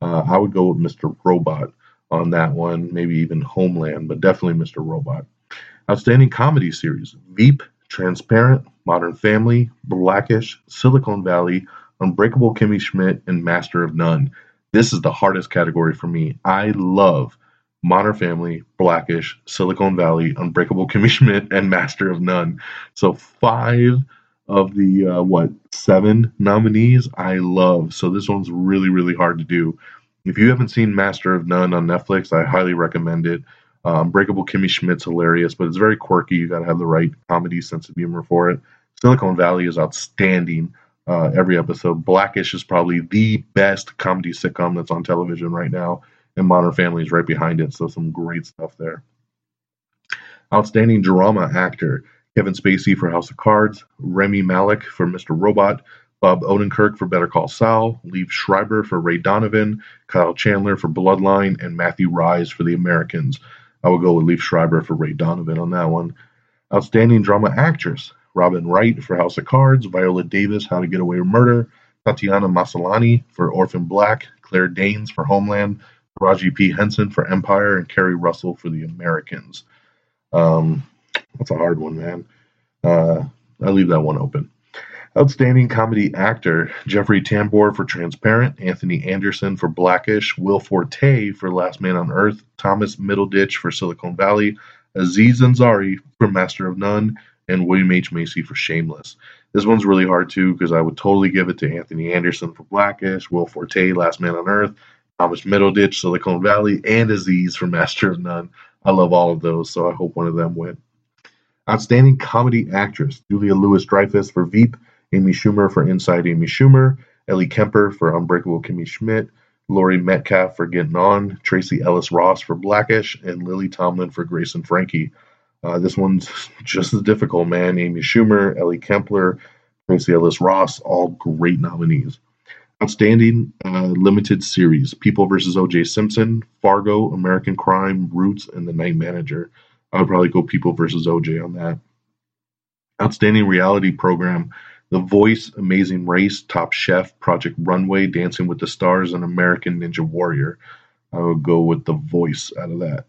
Uh, I would go with Mr. Robot on that one, maybe even Homeland, but definitely Mr. Robot. Outstanding comedy series: Veep, Transparent, Modern Family, Blackish, Silicon Valley, Unbreakable Kimmy Schmidt, and Master of None. This is the hardest category for me. I love Modern Family, Blackish, Silicon Valley, Unbreakable Kimmy Schmidt, and Master of None. So five of the uh, what seven nominees I love. So this one's really really hard to do. If you haven't seen Master of None on Netflix, I highly recommend it. Um, Unbreakable Kimmy Schmidt's hilarious, but it's very quirky. You got to have the right comedy sense of humor for it. Silicon Valley is outstanding. Uh, every episode. Blackish is probably the best comedy sitcom that's on television right now and Modern Family is right behind it. So some great stuff there. Outstanding drama actor Kevin Spacey for House of Cards, Rami Malek for Mr. Robot, Bob Odenkirk for Better Call Saul, Liev Schreiber for Ray Donovan, Kyle Chandler for Bloodline, and Matthew Rhys for The Americans. I would go with Liev Schreiber for Ray Donovan on that one. Outstanding drama actress Robin Wright for House of Cards, Viola Davis How to Get Away with Murder, Tatiana Maslany for Orphan Black, Claire Danes for Homeland, Taraji P. Henson for Empire, and Keri Russell for The Americans. Um, that's a hard one, man. Uh, I leave that one open. Outstanding comedy actor Jeffrey Tambor for Transparent, Anthony Anderson for Blackish, Will Forte for Last Man on Earth, Thomas Middleditch for Silicon Valley, Aziz Ansari for Master of None, and William H. Macy for Shameless. This one's really hard too because I would totally give it to Anthony Anderson for Blackish, Will Forte, Last Man on Earth, Thomas Middleditch, Silicon Valley, and Aziz for Master of None. I love all of those, so I hope one of them win. Outstanding comedy actress Julia Louis Dreyfus for Veep, Amy Schumer for Inside Amy Schumer, Ellie Kemper for Unbreakable Kimmy Schmidt, Laurie Metcalf for Getting On, Tracee Ellis Ross for Blackish, and Lily Tomlin for Grace and Frankie. Uh, this one's just as difficult, man. Amy Schumer, Ellie Kemper, Tracee Ellis Ross, all great nominees. Outstanding uh, limited series: People vs. O.J. Simpson, Fargo, American Crime, Roots, and The Night Manager. I would probably go People vs. O.J. on that. Outstanding reality program: The Voice, Amazing Race, Top Chef, Project Runway, Dancing with the Stars, and American Ninja Warrior. I would go with The Voice out of that.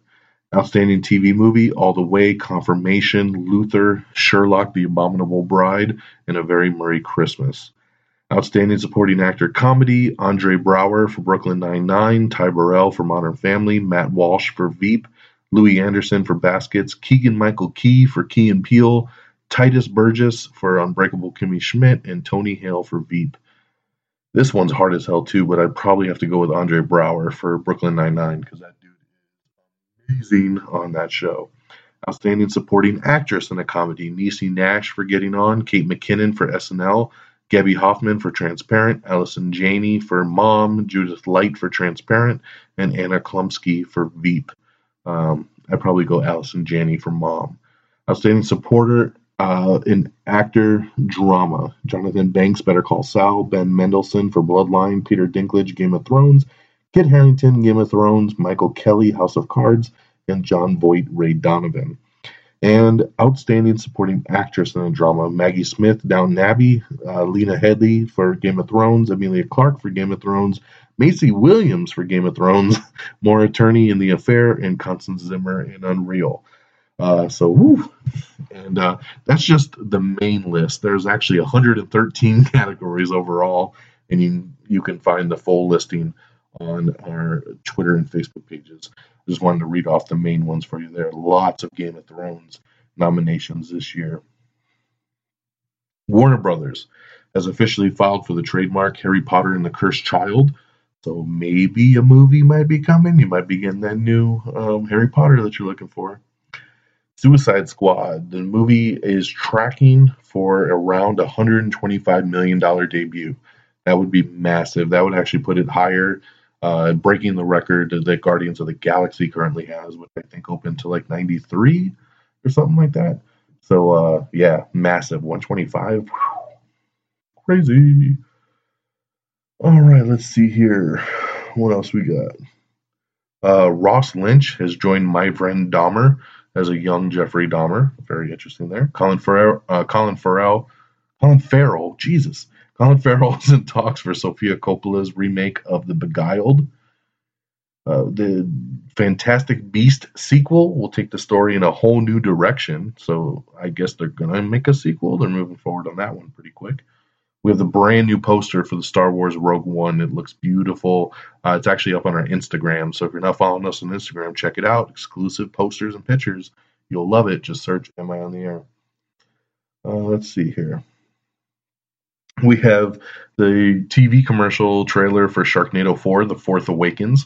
Outstanding TV movie: All the Way, Confirmation, Luther, Sherlock: The Abominable Bride, and A Very Murray Christmas. Outstanding Supporting Actor Comedy: Andre Braugher for Brooklyn Nine-Nine, Ty Burrell for Modern Family, Matt Walsh for Veep, Louie Anderson for Baskets, Keegan-Michael Key for Key and Peele, Tituss Burgess for Unbreakable Kimmy Schmidt, and Tony Hale for Veep. This one's hard as hell too, but I'd probably have to go with Andre Braugher for Brooklyn Nine-Nine because that amazing on that show. Outstanding Supporting Actress in a Comedy: Niecy Nash for Getting On, Kate McKinnon for SNL, Gaby Hoffmann for Transparent, Allison Janney for Mom, Judith Light for Transparent, and Anna Chlumsky for Veep. Um, I'd probably go Allison Janney for Mom. Outstanding Supporter uh, in Actor Drama Jonathan Banks, Better Call Saul, Ben Mendelsohn for Bloodline, Peter Dinklage, Game of Thrones, Kit Harington, Game of Thrones, Michael Kelly, House of Cards, and Jon Voight, Ray Donovan and Outstanding Supporting Actress in a Drama Maggie Smith, Downton Abbey, uh, Lena Headey for Game of Thrones, Emilia Clarke for Game of Thrones, Maisie Williams for Game of Thrones, Maura Tierney in The Affair, and Constance Zimmer in Unreal. Uh, so, whew. and uh, that's just the main list. There's actually 113 categories overall, and you you can find the full listing on our Twitter and Facebook pages. I just wanted to read off the main ones for you there. Are lots of Game of Thrones nominations this year. Warner Brothers has officially filed for the trademark Harry Potter and the Cursed Child. So maybe a movie might be coming. You might be getting that new um, Harry Potter that you're looking for. Suicide Squad. The movie is tracking for around $125 million debut. That would be massive. That would actually put it higher uh, breaking the record that Guardians of the Galaxy currently has, which I think opened to like 93 or something like that. So, uh, yeah, massive 125. Crazy. All right, let's see here. what else we got? Uh, Ross Lynch has joined My Friend Dahmer as a young Jeffrey Dahmer. Very interesting there. Colin Farrell, uh, Colin Farrell, Colin Farrell, Jesus. Colin Farrell is in talks for Sofia Coppola's remake of The Beguiled. Uh, the Fantastic Beast sequel will take the story in a whole new direction. So I guess they're going to make a sequel. They're moving forward on that one pretty quick. We have the brand new poster for the Star Wars Rogue One. It looks beautiful. Uh, it's actually up on our Instagram. So if you're not following us on Instagram, check it out. Exclusive posters and pictures. You'll love it. Just search Am I on the Air? Uh, let's see here. We have the TV commercial trailer for Sharknado 4, The Fourth Awakens.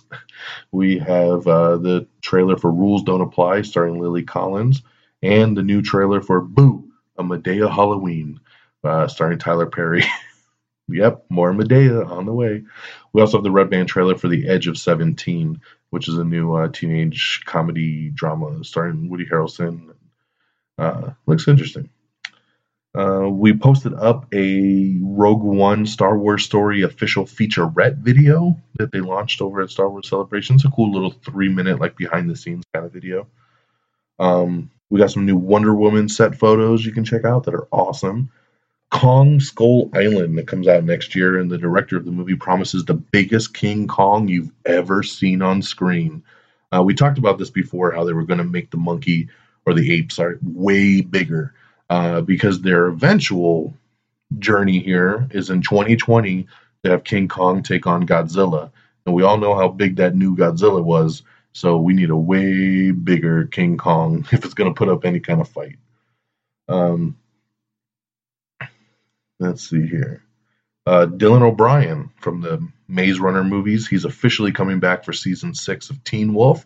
We have uh, the trailer for Rules Don't Apply, starring Lily Collins, and the new trailer for Boo, A Madea Halloween, uh, starring Tyler Perry. yep, more Madea on the way. We also have the Red Band trailer for The Edge of 17, which is a new uh, teenage comedy drama starring Woody Harrelson. Uh, looks interesting. Uh, we posted up a Rogue One Star Wars Story official featurette video that they launched over at Star Wars Celebration. It's a cool little three minute, like behind the scenes kind of video. Um, we got some new Wonder Woman set photos you can check out that are awesome. Kong Skull Island that comes out next year, and the director of the movie promises the biggest King Kong you've ever seen on screen. Uh, we talked about this before, how they were going to make the monkey or the ape, sorry, way bigger uh, because their eventual journey here is in 2020 to have King Kong take on Godzilla. And we all know how big that new Godzilla was, so we need a way bigger King Kong if it's going to put up any kind of fight. Um, let's see here. Uh, Dylan O'Brien from the Maze Runner movies, he's officially coming back for season six of Teen Wolf.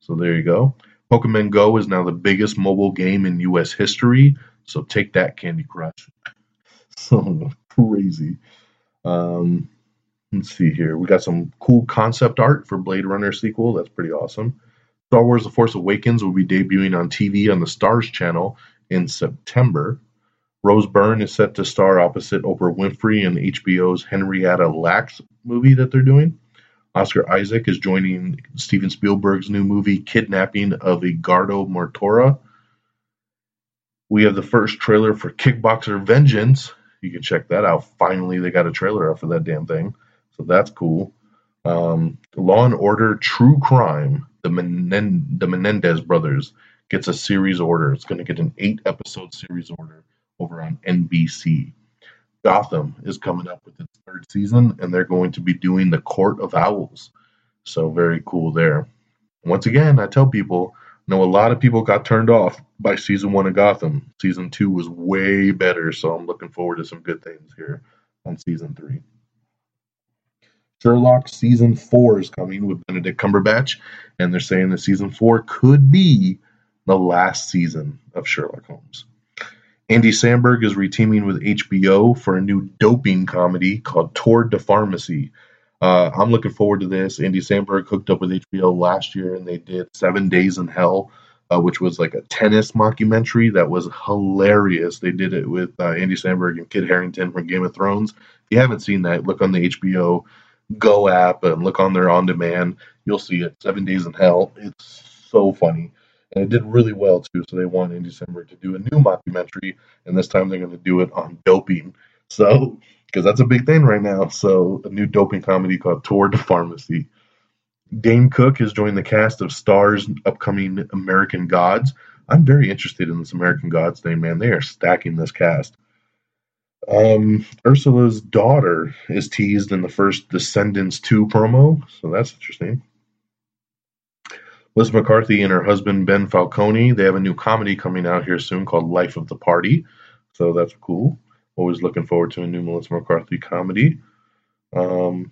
So there you go. Pokemon Go is now the biggest mobile game in U.S. history. So take that, Candy Crush. So crazy. Um, let's see here. We got some cool concept art for Blade Runner sequel. That's pretty awesome. Star Wars The Force Awakens will be debuting on TV on the Starz channel in September. Rose Byrne is set to star opposite Oprah Winfrey in HBO's Henrietta Lacks movie that they're doing. Oscar Isaac is joining Steven Spielberg's new movie Kidnapping of Edgardo Mortara we have the first trailer for Kickboxer Vengeance. You can check that out. Finally, they got a trailer out for that damn thing. So that's cool. Um, Law and Order True Crime, the, Menen- the Menendez brothers, gets a series order. It's going to get an eight episode series order over on NBC. Gotham is coming up with its third season, and they're going to be doing the Court of Owls. So, very cool there. Once again, I tell people know a lot of people got turned off by season one of Gotham. Season two was way better, so I'm looking forward to some good things here on season three. Sherlock season four is coming with Benedict Cumberbatch, and they're saying that season four could be the last season of Sherlock Holmes. Andy Samberg is reteaming with HBO for a new doping comedy called Tour de Pharmacy. Uh, I'm looking forward to this. Andy Samberg hooked up with HBO last year, and they did Seven Days in Hell, uh, which was like a tennis mockumentary that was hilarious. They did it with uh, Andy Samberg and Kit Harington from Game of Thrones. If you haven't seen that, look on the HBO Go app and look on their on demand. You'll see it. Seven Days in Hell. It's so funny. And it did really well too. So they want Andy Samberg to do a new mockumentary, and this time they're going to do it on doping. So because that's a big thing right now. So, a new doping comedy called Tour de Pharmacy. Dane Cook has joined the cast of Star's upcoming American Gods. I'm very interested in this American Gods thing, man. They are stacking this cast. Um, Ursula's daughter is teased in the first Descendants 2 promo, so that's interesting. Liz McCarthy and her husband Ben Falcone, they have a new comedy coming out here soon called Life of the Party, so that's cool. Always looking forward to a new Melissa McCarthy comedy. Um,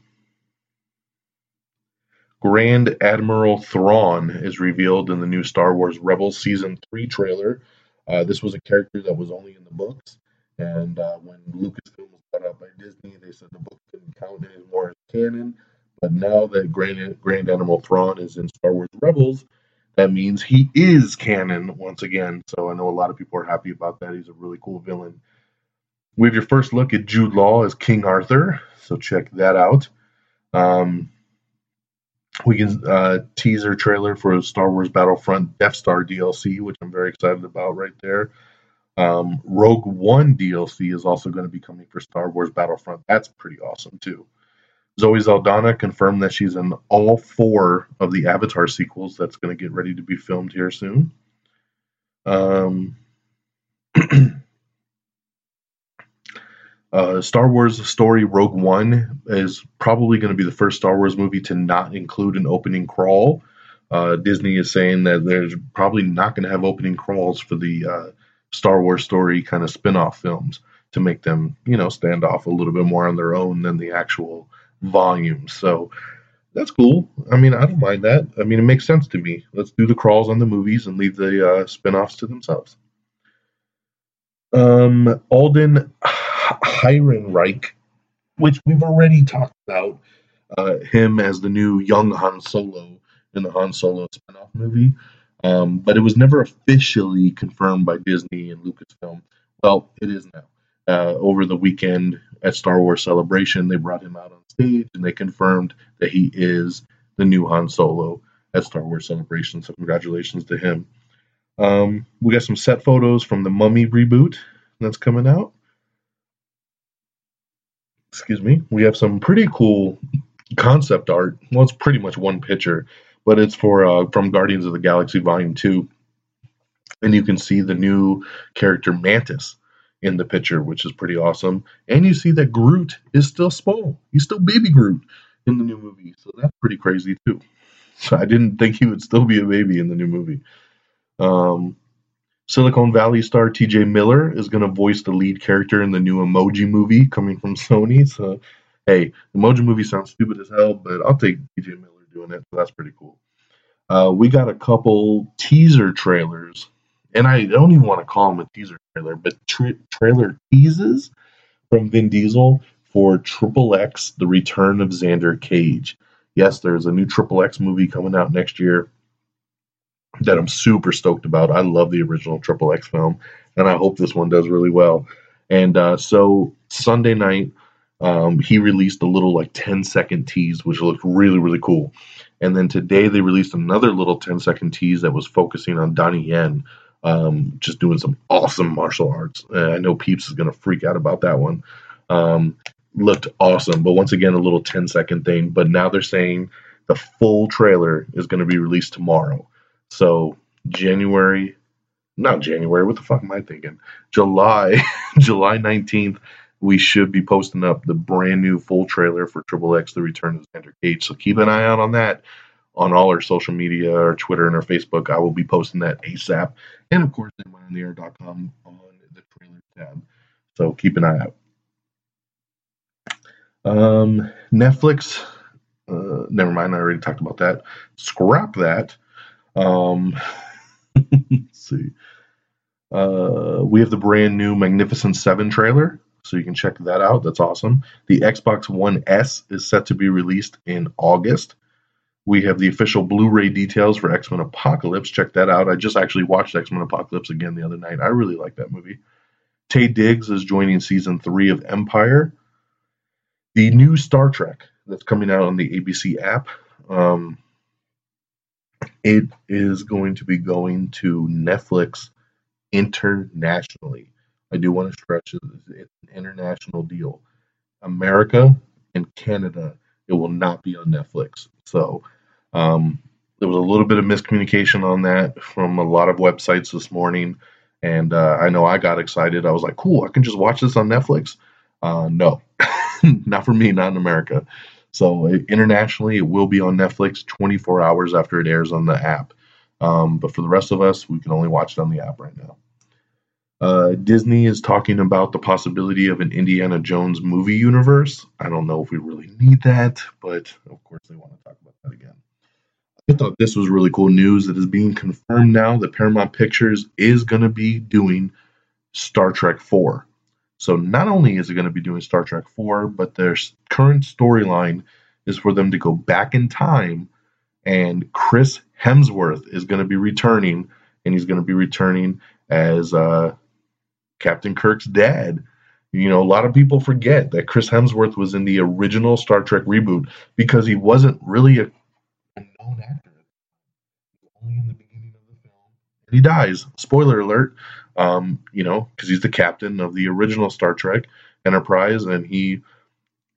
Grand Admiral Thrawn is revealed in the new Star Wars Rebels Season 3 trailer. Uh, this was a character that was only in the books, and uh, when Lucasfilm was bought out by Disney, they said the book didn't count anymore as canon. But now that Grand, Grand Admiral Thrawn is in Star Wars Rebels, that means he is canon once again. So I know a lot of people are happy about that. He's a really cool villain we have your first look at Jude Law as King Arthur, so check that out. Um, we can uh, teaser trailer for Star Wars Battlefront Death Star DLC, which I'm very excited about right there. Um, Rogue One DLC is also going to be coming for Star Wars Battlefront. That's pretty awesome too. Zoe Saldana confirmed that she's in all four of the Avatar sequels that's going to get ready to be filmed here soon. Um, uh, Star Wars story Rogue One is probably going to be the first Star Wars movie to not include an opening crawl. Uh, Disney is saying that there's probably not going to have opening crawls for the uh, Star Wars story kind of spin off films to make them, you know, stand off a little bit more on their own than the actual volumes. So that's cool. I mean, I don't mind that. I mean, it makes sense to me. Let's do the crawls on the movies and leave the uh, spin offs to themselves. Um, Alden Ehrenreich, which we've already talked about, uh, him as the new young Han Solo in the Han Solo spin-off movie. Um, but it was never officially confirmed by Disney and Lucasfilm. Well, it is now. Uh, over the weekend at Star Wars Celebration, they brought him out on stage and they confirmed that he is the new Han Solo at Star Wars Celebration. So congratulations to him. Um, we got some set photos from the Mummy reboot that's coming out. Excuse me. We have some pretty cool concept art. Well, it's pretty much one picture but it's for uh, from Guardians of the Galaxy Volume Two, and you can see the new character Mantis in the picture, which is pretty awesome. And you see that Groot is still small; he's still baby Groot in the new movie, so that's pretty crazy too. So I didn't think he would still be a baby in the new movie. Um, Silicon Valley star T.J. Miller is going to voice the lead character in the new Emoji movie coming from Sony. So, hey, Emoji movie sounds stupid as hell, but I'll take T.J. Miller doing it. So that's pretty cool. Uh, we got a couple teaser trailers, and I don't even want to call them a teaser trailer, but tra- trailer teases from Vin Diesel for Triple X: The Return of Xander Cage. Yes, there's a new Triple X movie coming out next year that I'm super stoked about. I love the original Triple X film, and I hope this one does really well. And uh, so Sunday night, um, he released a little like 10 second tease, which looked really, really cool. And then today they released another little 10 second tease that was focusing on Donnie Yen, um, just doing some awesome martial arts. Uh, I know Peeps is going to freak out about that one. Um, looked awesome, but once again, a little 10 second thing. But now they're saying the full trailer is going to be released tomorrow. So January, not January, what the fuck am I thinking? July, July 19th we should be posting up the brand new full trailer for Triple X: The Return of Xander Cage. So keep an eye out on that on all our social media, our Twitter and our Facebook. I will be posting that ASAP, and of course, air.com on the trailer tab. So keep an eye out. Um, Netflix. Uh, never mind. I already talked about that. Scrap that. Um, let's see. Uh, we have the brand new Magnificent Seven trailer so you can check that out. That's awesome. The Xbox One S is set to be released in August. We have the official Blu-ray details for X-Men Apocalypse. Check that out. I just actually watched X-Men Apocalypse again the other night. I really like that movie. Taye Diggs is joining season three of Empire. The new Star Trek that's coming out on the ABC app. Um, it is going to be going to Netflix internationally. I do want to stress it's an international deal. America and Canada, it will not be on Netflix. So um, there was a little bit of miscommunication on that from a lot of websites this morning. And uh, I know I got excited. I was like, cool, I can just watch this on Netflix. Uh, no, not for me, not in America. So internationally, it will be on Netflix 24 hours after it airs on the app. Um, but for the rest of us, we can only watch it on the app right now. Uh, Disney is talking about the possibility of an Indiana Jones movie universe. I don't know if we really need that, but of course they want to talk about that again. I thought this was really cool news that is being confirmed now that Paramount Pictures is going to be doing Star Trek 4. So not only is it going to be doing Star Trek 4, but their current storyline is for them to go back in time and Chris Hemsworth is going to be returning and he's going to be returning as uh, Captain Kirk's dad. You know, a lot of people forget that Chris Hemsworth was in the original Star Trek reboot because he wasn't really a known actor. Only in the beginning of the film, and he dies. Spoiler alert. Um, you know, because he's the captain of the original Star Trek Enterprise, and he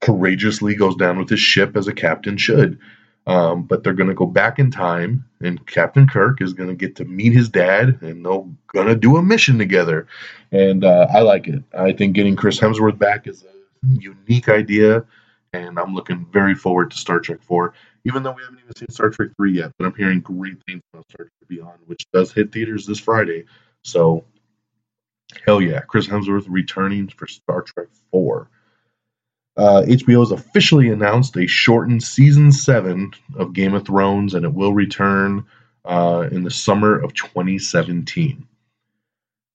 courageously goes down with his ship as a captain should. Um, but they're going to go back in time, and Captain Kirk is going to get to meet his dad, and they're going to do a mission together. And uh, I like it. I think getting Chris Hemsworth back is a unique idea, and I'm looking very forward to Star Trek 4, even though we haven't even seen Star Trek 3 yet. But I'm hearing great things about Star Trek Beyond, which does hit theaters this Friday. So, hell yeah, Chris Hemsworth returning for Star Trek 4. Uh, HBO has officially announced a shortened season seven of Game of Thrones, and it will return uh, in the summer of 2017.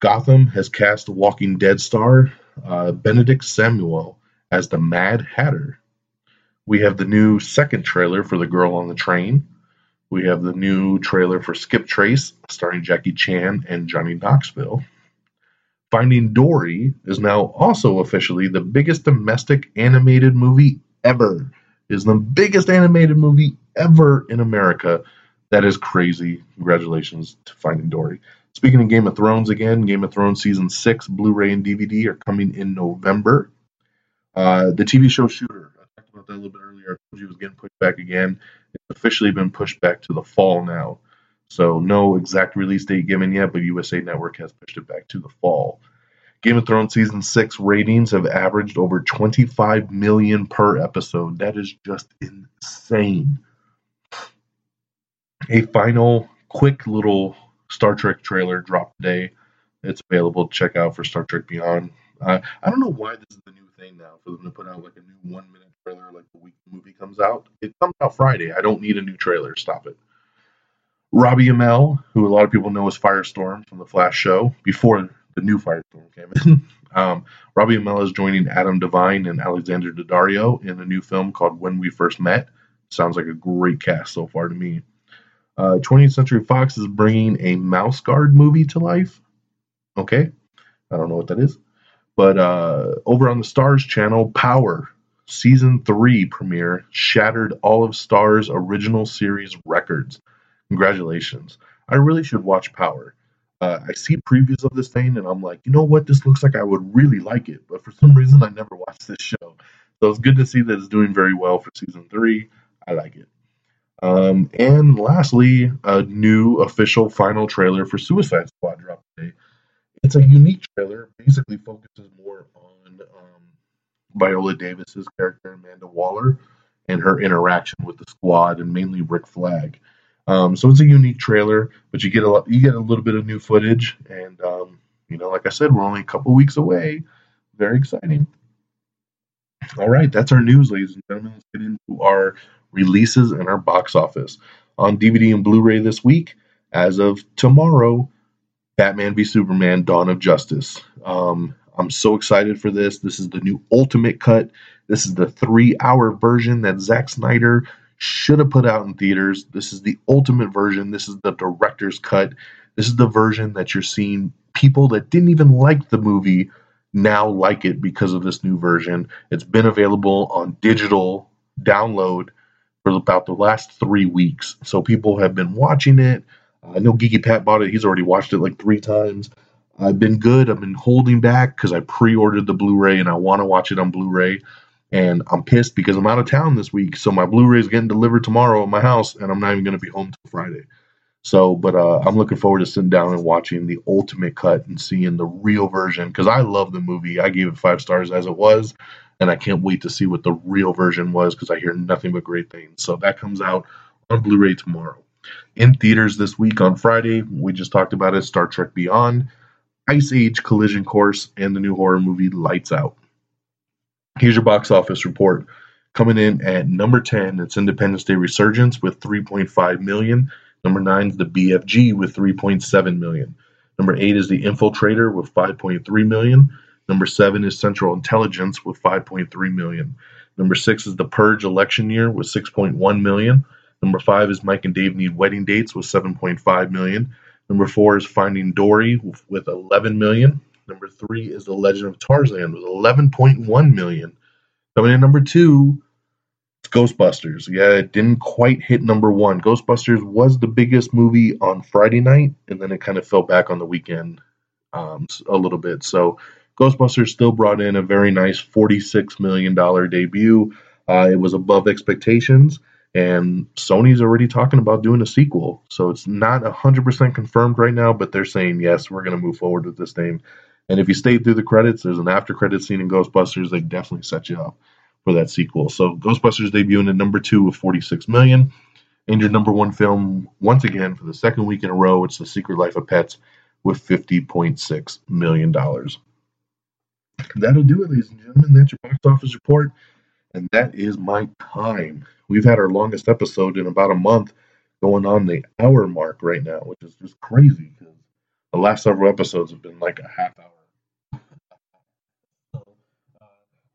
Gotham has cast Walking Dead star uh, Benedict Samuel as the Mad Hatter. We have the new second trailer for The Girl on the Train. We have the new trailer for Skip Trace, starring Jackie Chan and Johnny Knoxville. Finding Dory is now also officially the biggest domestic animated movie ever. It is the biggest animated movie ever in America. That is crazy. Congratulations to Finding Dory. Speaking of Game of Thrones again, Game of Thrones season six, Blu-ray and DVD are coming in November. Uh, the TV show Shooter, I talked about that a little bit earlier. I told you it was getting pushed back again. It's officially been pushed back to the fall now. So no exact release date given yet, but USA Network has pushed it back to the fall. Game of Thrones season six ratings have averaged over 25 million per episode. That is just insane. A final quick little Star Trek trailer dropped today. It's available to check out for Star Trek Beyond. Uh, I don't know why this is the new thing now for them to put out like a new one minute trailer like the week the movie comes out. It comes out Friday. I don't need a new trailer. Stop it. Robbie Amell, who a lot of people know as Firestorm from the Flash show, before the new Firestorm came in. um, Robbie Amell is joining Adam Devine and Alexandra Daddario in a new film called When We First Met. Sounds like a great cast so far to me. Uh, 20th Century Fox is bringing a Mouse Guard movie to life. Okay, I don't know what that is. But uh, over on the Starz channel, Power season three premiere shattered all of Starz original series records. Congratulations. I really should watch Power. Uh, I see previews of this thing and I'm like, you know what? This looks like I would really like it. But for some reason, I never watched this show. So it's good to see that it's doing very well for season three. I like it. Um, and lastly, a new official final trailer for Suicide Squad dropped today. It's a unique trailer. Basically, focuses more on um, Viola Davis's character Amanda Waller and her interaction with the squad, and mainly Rick Flag. Um, so it's a unique trailer, but you get a you get a little bit of new footage, and um, you know, like I said, we're only a couple weeks away. Very exciting. All right, that's our news, ladies and gentlemen. Let's get into our releases and our box office. On DVD and Blu ray this week, as of tomorrow, Batman v Superman Dawn of Justice. Um, I'm so excited for this. This is the new Ultimate Cut. This is the three hour version that Zack Snyder should have put out in theaters. This is the ultimate version. This is the director's cut. This is the version that you're seeing people that didn't even like the movie now like it because of this new version. It's been available on digital download for about the last three weeks. So people have been watching it. I know Geeky Pat bought it. He's already watched it like three times. I've been good. I've been holding back because I pre-ordered the Blu-ray and I want to watch it on Blu-ray. And I'm pissed because I'm out of town this week, so my Blu-ray is getting delivered tomorrow at my house, and I'm not even going to be home till Friday. So, but uh, I'm looking forward to sitting down and watching the ultimate cut and seeing the real version because I love the movie. I gave it five stars as it was, and I can't wait to see what the real version was because I hear nothing but great things. So that comes out on Blu-ray tomorrow. In theaters this week on Friday, we just talked about it: Star Trek Beyond, Ice Age Collision Course, and the new horror movie Lights Out. Here's your box office report. Coming in at number 10, it's Independence Day Resurgence with 3.5 million. Number 9 is the BFG with 3.7 million. Number 8 is the Infiltrator with 5.3 million. Number 7 is Central Intelligence with 5.3 million. Number 6 is The Purge Election Year with 6.1 million. Number 5 is Mike and Dave Need Wedding Dates with 7.5 million. Number 4 is Finding Dory with 11 million. Number 3 is The Legend of Tarzan with 11.1 million. Coming in number 2, Ghostbusters. Yeah, it didn't quite hit number one. Ghostbusters was the biggest movie on Friday night, and then it kind of fell back on the weekend um, a little bit. So Ghostbusters still brought in a very nice $46 million debut. Uh, it was above expectations, and Sony's already talking about doing a sequel. So it's not 100% confirmed right now, but they're saying, yes, we're going to move forward with this thing. And if you stay through the credits, there's an after credit scene in Ghostbusters. They definitely set you up for that sequel. So Ghostbusters debuting at number two with 46 million. And your number one film, once again, for the second week in a row, it's The Secret Life of Pets with $50.6 million. That'll do it, ladies and gentlemen. That's your box office report. And that is my time. We've had our longest episode in about a month, going on the hour mark right now, which is just crazy because the last several episodes have been like a half hour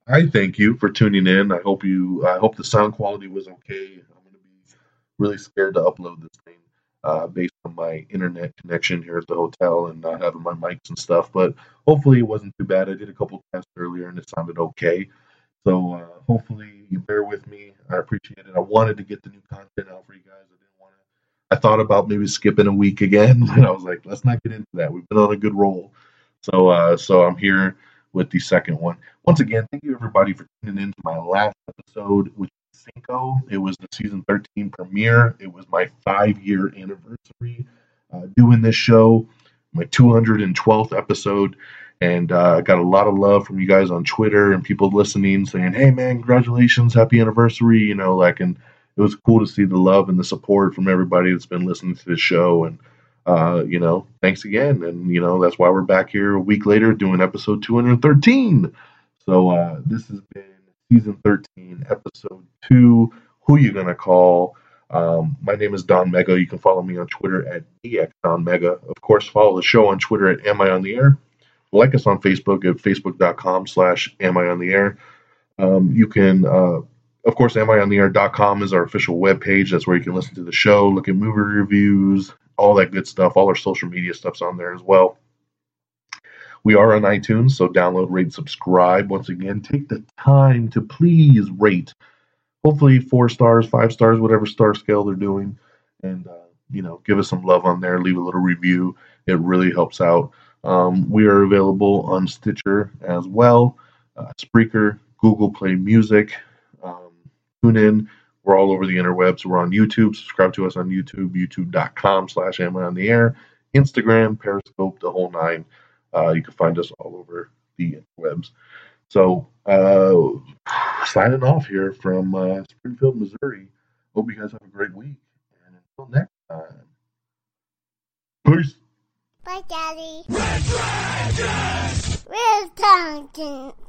I thank you for tuning in. I hope you. I hope the sound quality was okay. I'm going to be really scared to upload this thing uh, based on my internet connection here at the hotel and not having my mics and stuff. But hopefully it wasn't too bad. I did a couple tests earlier and it sounded okay. So uh, hopefully you bear with me. I appreciate it. I wanted to get the new content out for you guys. I didn't want to. I thought about maybe skipping a week again, but I was like, let's not get into that. We've been on a good roll. So uh, so I'm here with the second one. Once again, thank you everybody for tuning in to my last episode, which is Cinco. It was the season 13 premiere. It was my five year anniversary uh, doing this show, my 212th episode. And uh, I got a lot of love from you guys on Twitter and people listening saying, hey man, congratulations, happy anniversary. You know, like, and it was cool to see the love and the support from everybody that's been listening to this show. And uh, you know, thanks again. And, you know, that's why we're back here a week later doing episode 213. So uh, this has been season 13, episode 2. Who you to call? Um, my name is Don Mega. You can follow me on Twitter at DXDonMega. Of course, follow the show on Twitter at Am I on the Air. Like us on Facebook at facebook.com slash Am I on the Air. Um, you can, uh, of course, amiontheair.com is our official webpage. That's where you can listen to the show, look at movie reviews, all that good stuff. All our social media stuff's on there as well. We are on iTunes, so download, rate, subscribe. Once again, take the time to please rate. Hopefully, four stars, five stars, whatever star scale they're doing, and uh, you know, give us some love on there. Leave a little review. It really helps out. Um, we are available on Stitcher as well, uh, Spreaker, Google Play Music, um, TuneIn. We're all over the interwebs. We're on YouTube. Subscribe to us on YouTube, youtube.com slash am I on the air. Instagram, Periscope, the whole nine. Uh, you can find us all over the interwebs. So, uh, signing off here from uh, Springfield, Missouri. Hope you guys have a great week. And until next time, peace. Bye, Daddy. Red Dragon! Red Dragon!